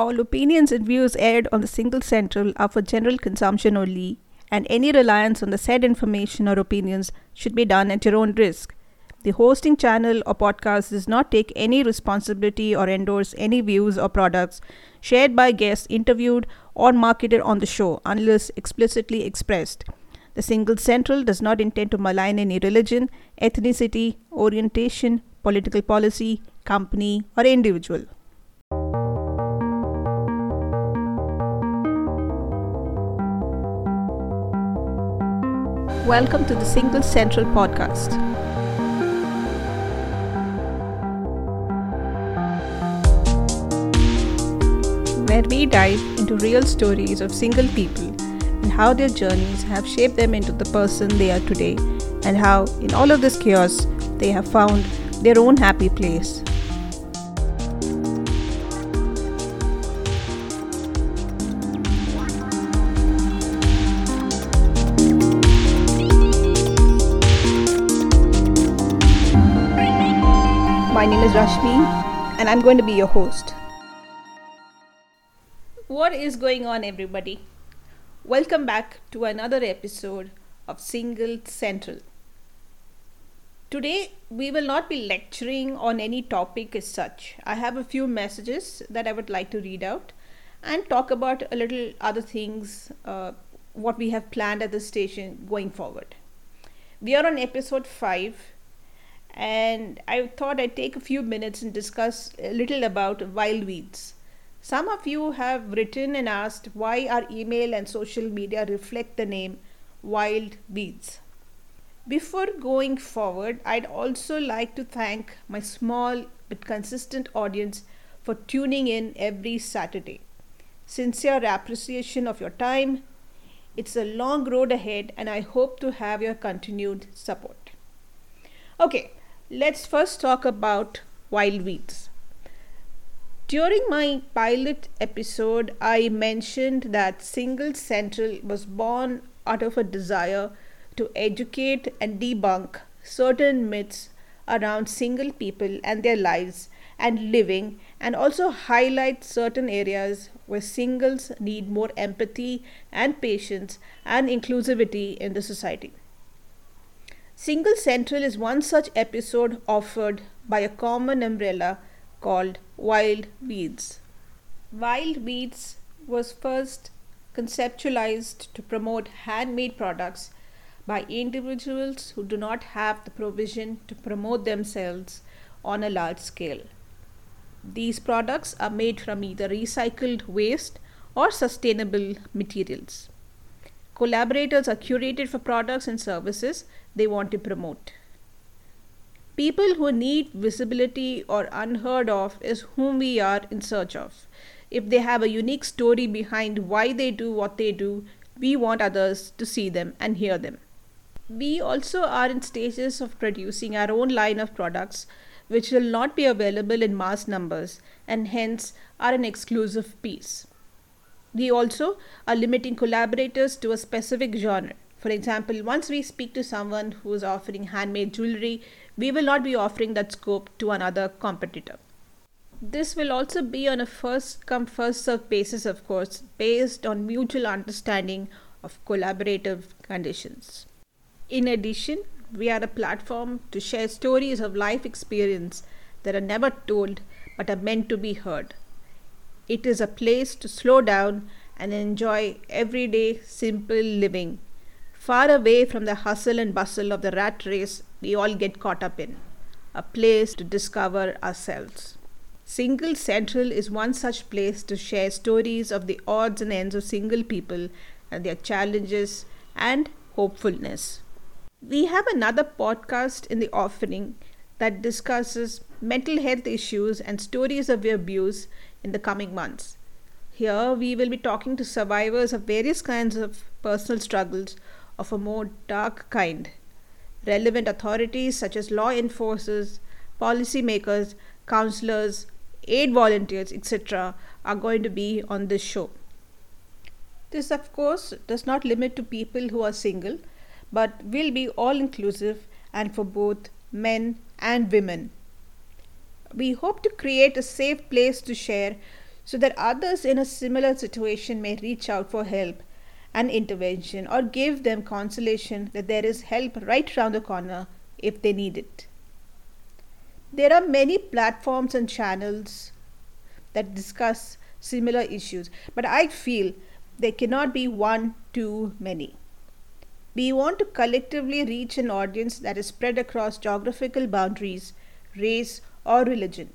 All opinions and views aired on the Single Central are for general consumption only, and any reliance on the said information or opinions should be done at your own risk. The hosting channel or podcast does not take any responsibility or endorse any views or products shared by guests interviewed or marketed on the show unless explicitly expressed. The Single Central does not intend to malign any religion, ethnicity, orientation, political policy, company, or individual. Welcome to the Single Central podcast. Where we dive into real stories of single people and how their journeys have shaped them into the person they are today, and how, in all of this chaos, they have found their own happy place. My name is Rashmi, and I'm going to be your host. What is going on, everybody? Welcome back to another episode of Single Central. Today, we will not be lecturing on any topic as such. I have a few messages that I would like to read out and talk about a little other things, uh, what we have planned at the station going forward. We are on episode 5 and I thought I'd take a few minutes and discuss a little about wild weeds. Some of you have written and asked why our email and social media reflect the name Wild Weeds. Before going forward, I'd also like to thank my small but consistent audience for tuning in every Saturday. Sincere appreciation of your time. It's a long road ahead, and I hope to have your continued support. Okay, let's first talk about wild weeds. During my pilot episode, I mentioned that Single Central was born out of a desire to educate and debunk certain myths around single people and their lives and living, and also highlight certain areas where singles need more empathy and patience and inclusivity in the society. Single Central is one such episode offered by a common umbrella called Wild Weeds. Wild Weeds was first conceptualized to promote handmade products by individuals who do not have the provision to promote themselves on a large scale. These products are made from either recycled waste or sustainable materials. Collaborators are curated for products and services they want to promote. People who need visibility or unheard of is whom we are in search of. If they have a unique story behind why they do what they do, we want others to see them and hear them. We also are in stages of producing our own line of products which will not be available in mass numbers and hence are an exclusive piece. We also are limiting collaborators to a specific genre. For example, once we speak to someone who is offering handmade jewelry, we will not be offering that scope to another competitor. This will also be on a first come, first served basis, of course, based on mutual understanding of collaborative conditions. In addition, we are a platform to share stories of life experience that are never told but are meant to be heard. It is a place to slow down and enjoy everyday simple living, far away from the hustle and bustle of the rat race we all get caught up in. A place to discover ourselves. Single Central is one such place to share stories of the odds and ends of single people and their challenges and hopefulness. We have another podcast in the offering that discusses mental health issues and stories of abuse in the coming months. Here, we will be talking to survivors of various kinds of personal struggles of a more dark kind. Relevant authorities such as law enforcers, policymakers, counselors, aid volunteers, etc., are going to be on this show. This, of course, does not limit to people who are single, but will be all inclusive and for both men and women. We hope to create a safe place to share so that others in a similar situation may reach out for help and intervention or give them consolation that there is help right around the corner if they need it. There are many platforms and channels that discuss similar issues, but I feel there cannot be one too many. We want to collectively reach an audience that is spread across geographical boundaries, race, or religion.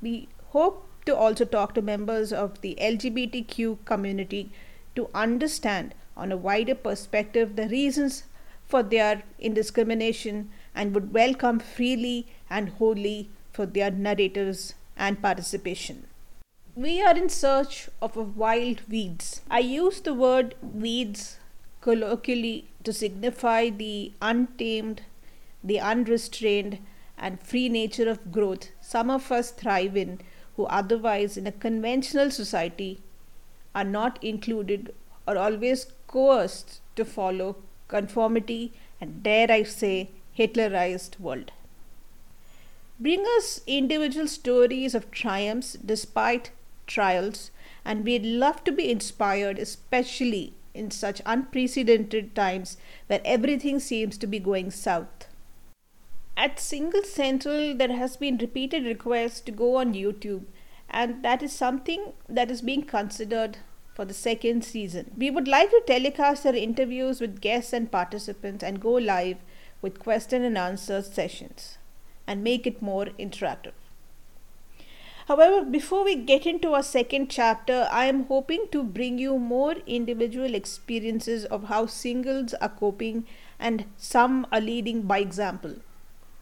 We hope to also talk to members of the LGBTQ community to understand on a wider perspective the reasons for their indiscrimination and would welcome freely and wholly for their narratives and participation. We are in search of wild weeds. I use the word weeds colloquially to signify the untamed, the unrestrained, and free nature of growth some of us thrive in who otherwise in a conventional society are not included or always coerced to follow conformity and dare I say Hitlerized world. Bring us individual stories of triumphs despite trials, and we'd love to be inspired, especially in such unprecedented times where everything seems to be going south. At Single Central, there has been repeated requests to go on YouTube, and that is something that is being considered for the second season. We would like to telecast our interviews with guests and participants and go live with question and answer sessions and make it more interactive. However, before we get into our second chapter, I am hoping to bring you more individual experiences of how singles are coping and some are leading by example.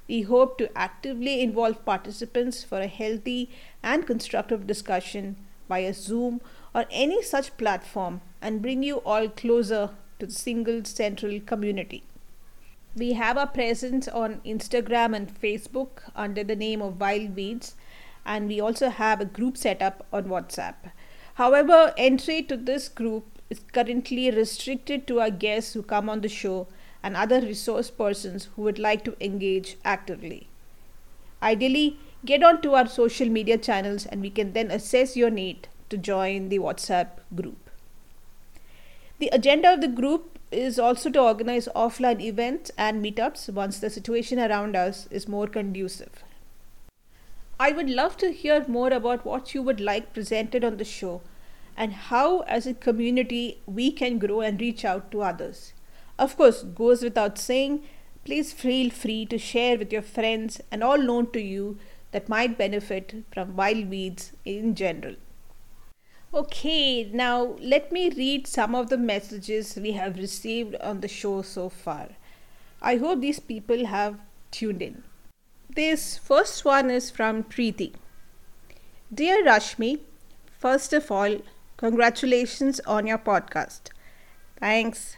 We hope to actively involve participants for a healthy and constructive discussion via Zoom or any such platform and bring you all closer to the single central community. We have our presence on Instagram and Facebook under the name of Wild Weeds and we also have a group set up on WhatsApp. However, entry to this group is currently restricted to our guests who come on the show and other resource persons who would like to engage actively. Ideally, get onto our social media channels and we can then assess your need to join the WhatsApp group. The agenda of the group is also to organize offline events and meetups once the situation around us is more conducive. I would love to hear more about what you would like presented on the show and how, as a community, we can grow and reach out to others. Of course, goes without saying, please feel free to share with your friends and all known to you that might benefit from wild weeds in general. Okay, now let me read some of the messages we have received on the show so far. I hope these people have tuned in. This first one is from Preeti. Dear Rashmi, first of all, congratulations on your podcast. Thanks.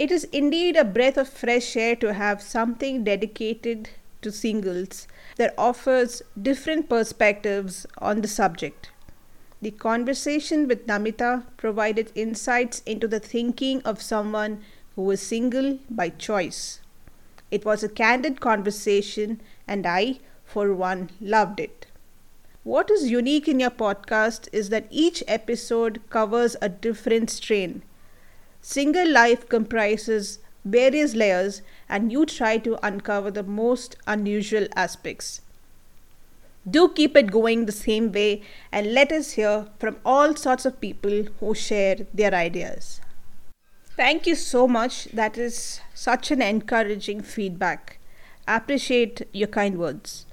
It is indeed a breath of fresh air to have something dedicated to singles that offers different perspectives on the subject. The conversation with Namita provided insights into the thinking of someone who was single by choice. It was a candid conversation, and I, for one, loved it. What is unique in your podcast is that each episode covers a different strain. Single life comprises various layers, and you try to uncover the most unusual aspects. Do keep it going the same way and let us hear from all sorts of people who share their ideas. Thank you so much. That is such an encouraging feedback. Appreciate your kind words.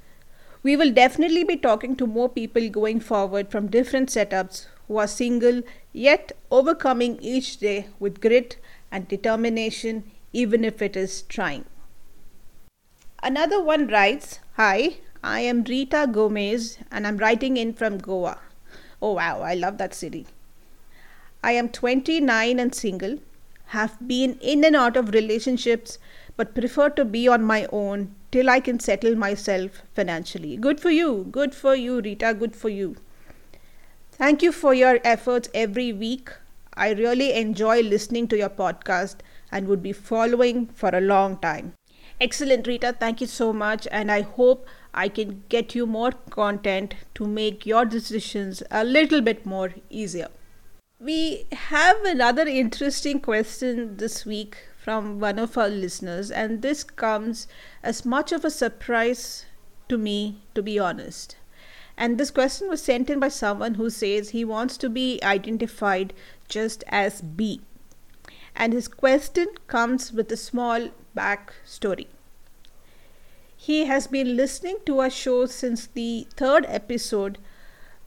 We will definitely be talking to more people going forward from different setups are single yet overcoming each day with grit and determination, even if it is trying. Another one writes Hi, I am Rita Gomez and I'm writing in from Goa. Oh wow, I love that city. I am 29 and single have been in and out of relationships but prefer to be on my own till I can settle myself financially. Good for you. Good for you, Rita. Good for you. Thank you for your efforts every week. I really enjoy listening to your podcast and would be following for a long time. Excellent, Rita. Thank you so much. And I hope I can get you more content to make your decisions a little bit more easier. We have another interesting question this week from one of our listeners, and this comes as much of a surprise to me, to be honest. And this question was sent in by someone who says he wants to be identified just as B. And his question comes with a small back story. He has been listening to our show since the third episode,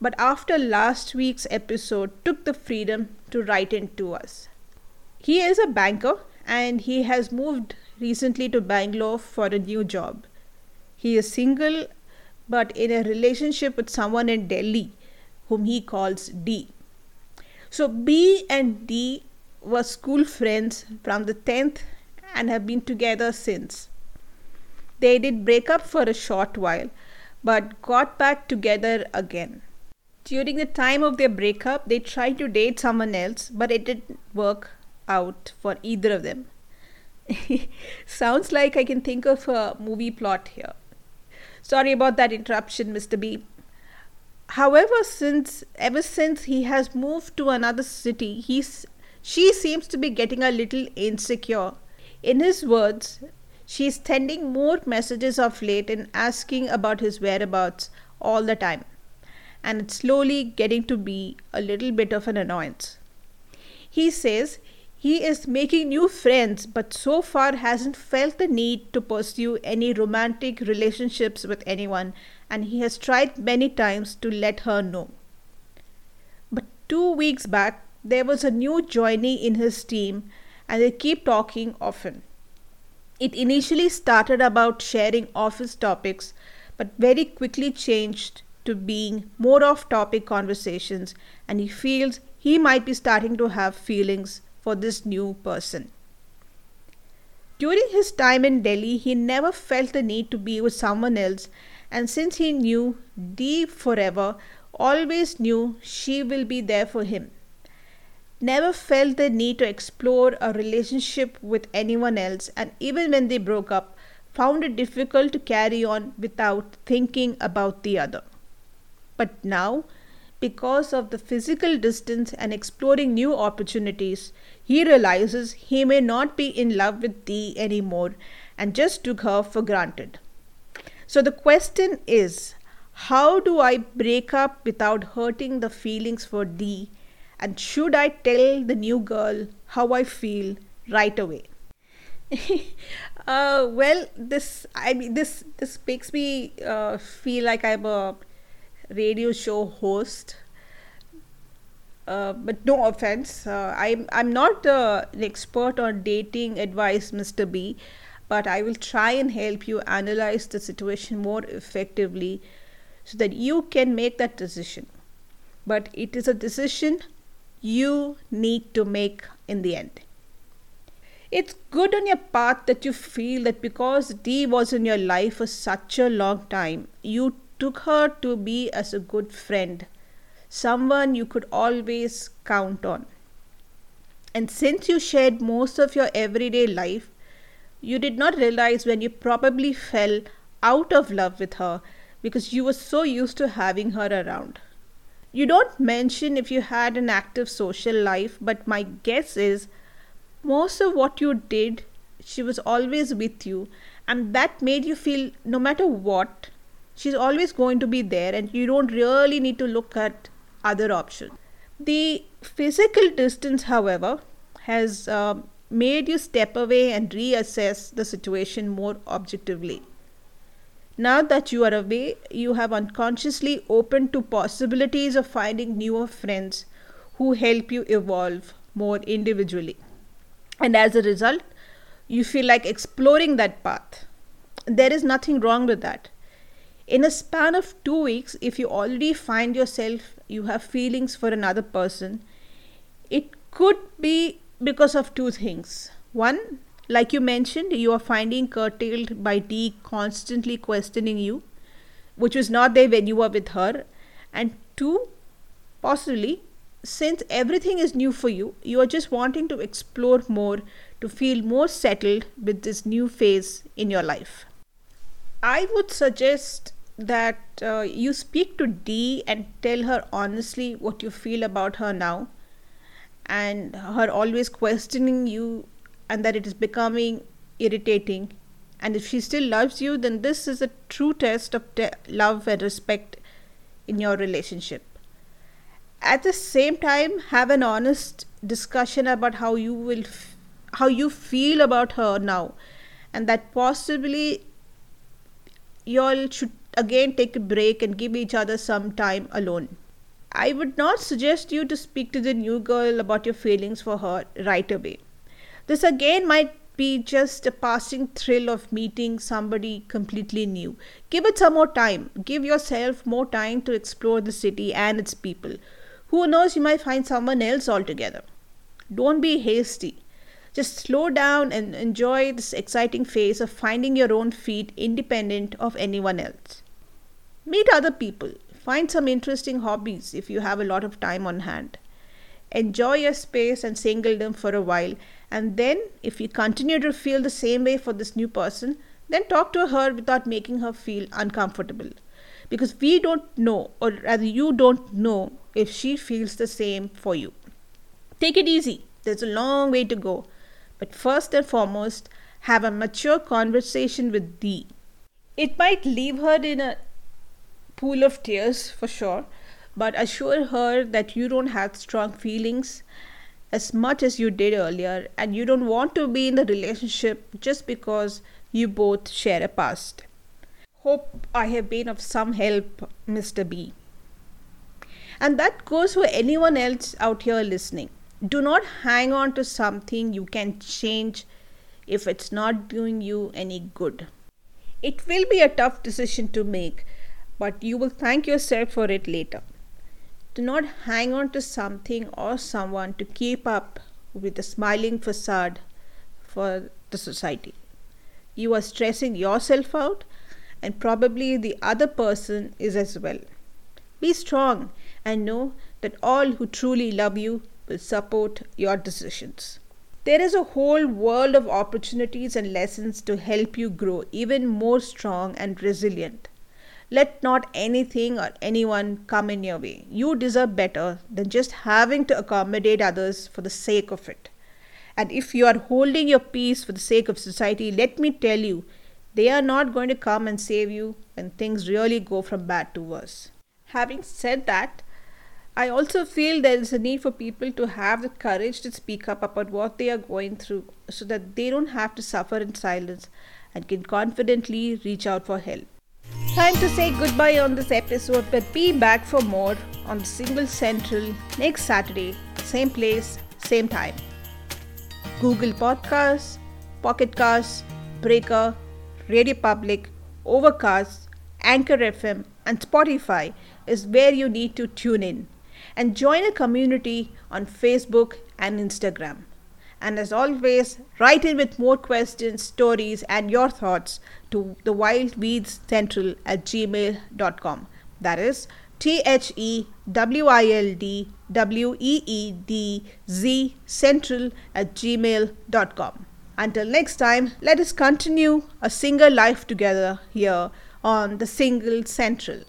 but after last week's episode, took the freedom to write in to us. He is a banker and he has moved recently to Bangalore for a new job. He is single but in a relationship with someone in Delhi whom he calls D. So B and D were school friends from the 10th and have been together since. They did break up for a short while, but got back together again. During the time of their breakup, they tried to date someone else, but it didn't work out for either of them. Sounds like I can think of a movie plot here. Sorry about that interruption, Mr. B. However, since ever since he has moved to another city, he's she seems to be getting a little insecure. In his words, she is sending more messages of late and asking about his whereabouts all the time. And it's slowly getting to be a little bit of an annoyance. He says he is making new friends, but so far hasn't felt the need to pursue any romantic relationships with anyone, and he has tried many times to let her know. But two weeks back, there was a new joinee in his team, and they keep talking often. It initially started about sharing office topics, but very quickly changed to being more off topic conversations, and he feels he might be starting to have feelings for this new person. During his time in Delhi, he never felt the need to be with someone else, and since he knew D forever, always knew she will be there for him never felt the need to explore a relationship with anyone else, and even when they broke up, found it difficult to carry on without thinking about the other. But now, because of the physical distance and exploring new opportunities, he realizes he may not be in love with D anymore and just took her for granted. So the question is how do I break up without hurting the feelings for D and should I tell the new girl how I feel right away? uh, well, this I mean this this makes me uh, feel like I'm a radio show host. Uh, but no offense, uh, I'm I'm not uh, an expert on dating advice, Mr. B, but I will try and help you analyze the situation more effectively, so that you can make that decision. But it is a decision you need to make in the end. It's good on your part that you feel that because D was in your life for such a long time, you took her to be as a good friend, someone you could always count on. And since you shared most of your everyday life, you did not realize when you probably fell out of love with her because you were so used to having her around. You don't mention if you had an active social life, but my guess is most of what you did, she was always with you, and that made you feel no matter what, she's always going to be there, and you don't really need to look at other option. The physical distance, however, has uh, made you step away and reassess the situation more objectively. Now that you are away, you have unconsciously opened to possibilities of finding newer friends who help you evolve more individually. And as a result, you feel like exploring that path. There is nothing wrong with that. In a span of two weeks, if you already find yourself you have feelings for another person, it could be because of two things. One, like you mentioned, you are finding curtailed by D constantly questioning you, which was not there when you were with her. And two, possibly, since everything is new for you, you are just wanting to explore more to feel more settled with this new phase in your life. I would suggest that uh, you speak to D and tell her honestly what you feel about her now, and her always questioning you, and that it is becoming irritating. And if she still loves you, then this is a true test of te- love and respect in your relationship. At the same time, have an honest discussion about how you will, f- how you feel about her now, and that possibly y'all should again take a break and give each other some time alone. I would not suggest you to speak to the new girl about your feelings for her right away. This again might be just a passing thrill of meeting somebody completely new. Give it some more time. Give yourself more time to explore the city and its people. Who knows, you might find someone else altogether. Don't be hasty. Just slow down and enjoy this exciting phase of finding your own feet independent of anyone else. Meet other people. Find some interesting hobbies if you have a lot of time on hand. Enjoy your space and singledom for a while, and then, if you continue to feel the same way for this new person, then talk to her without making her feel uncomfortable. Because we don't know, or rather, you don't know, if she feels the same for you. Take it easy, there's a long way to go. But first and foremost, have a mature conversation with D. It might leave her in a pool of tears for sure, but assure her that you don't have strong feelings as much as you did earlier and you don't want to be in the relationship just because you both share a past. Hope I have been of some help, Mr. B. And that goes for anyone else out here listening do not hang on to something you can change if it's not doing you any good. It will be a tough decision to make, but you will thank yourself for it later. Do not hang on to something or someone to keep up with a smiling facade for the society. You are stressing yourself out, and probably the other person is as well. Be strong and know that all who truly love you will support your decisions. There is a whole world of opportunities and lessons to help you grow even more strong and resilient. Let not anything or anyone come in your way. You deserve better than just having to accommodate others for the sake of it. And if you are holding your peace for the sake of society, let me tell you, they are not going to come and save you when things really go from bad to worse. Having said that, I also feel there is a need for people to have the courage to speak up about what they are going through so that they don't have to suffer in silence and can confidently reach out for help. Time to say goodbye on this episode, but be back for more on the Single Central next Saturday, same place, same time. Google Podcasts, Pocket Casts, Breaker, RadioPublic, Overcast, Anchor FM, and Spotify is where you need to tune in and join a community on Facebook and Instagram. And as always, write in with more questions, stories, and your thoughts to the Wild Weeds Central at gmail.com. That is T H E W I L D W E E D Z Central at gmail.com. Until next time, let us continue a single life together here on the Single Central.